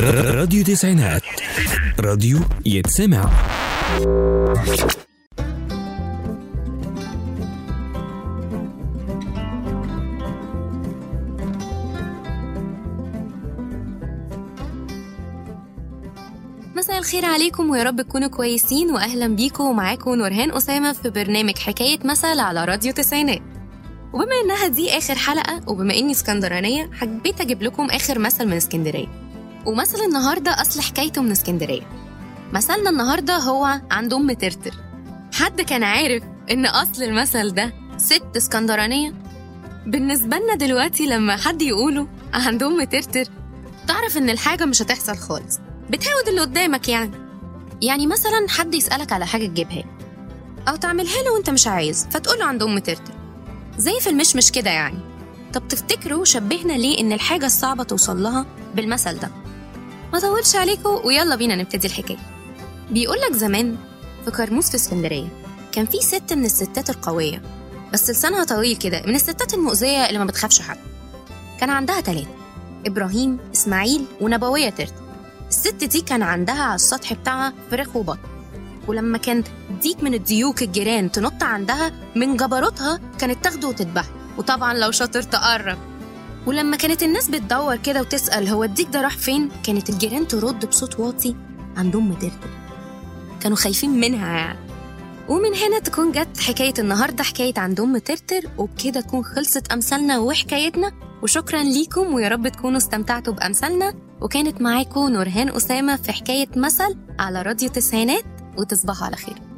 راديو تسعينات. راديو يتسمع. مساء الخير عليكم ويا رب تكونوا كويسين واهلا بيكم. ومعاكم نورهان أسامة في برنامج حكاية مثل على راديو تسعينات. وبما إنها دي آخر حلقة وبما إني اسكندرانية حبيت أجيب لكم آخر مثل من اسكندرية. ومثل النهارده اصل حكايته من اسكندرية. مثلنا النهارده هو عند أم ترتر. حد كان عارف إن أصل المثل ده ست اسكندرانية؟ بالنسبة لنا دلوقتي لما حد يقوله عند أم ترتر تعرف إن الحاجة مش هتحصل خالص. بتهاود اللي قدامك يعني. يعني مثلا حد يسألك على حاجة تجيبها أو تعملها له وأنت مش عايز فتقول له عند أم ترتر. زي في المشمش كده يعني. طب تفتكروا شبهنا ليه إن الحاجة الصعبة توصل لها بالمثل ده؟ ما طولش عليكم ويلا بينا نبتدي الحكاية. بيقولك زمان في كرموز في اسكندرية كان في ست من الستات القوية بس لسانها طويل كده من الستات المؤذية اللي ما بتخافش حد. كان عندها تلاتة إبراهيم إسماعيل ونبوية ترتر الست دي كان عندها على السطح بتاعها فراخ وبط. ولما كانت ديك من الديوك الجيران تنط عندها من جبروتها كانت تاخده وتذبحه وطبعا لو شاطر تقرب. ولما كانت الناس بتدور كده وتسأل هو الديك ده راح فين؟ كانت الجيران ترد بصوت واطي عند أم ترتر كانوا خايفين منها يعني. ومن هنا تكون جت حكاية النهاردة حكاية عند أم ترتر وبكده تكون خلصت أمثالنا وحكايتنا. وشكرا ليكم ويا رب تكونوا استمتعتوا بأمثالنا. وكانت معاكم نورهان أسامة في حكاية مثل على راديو تسعينات وتصبحوا على خير.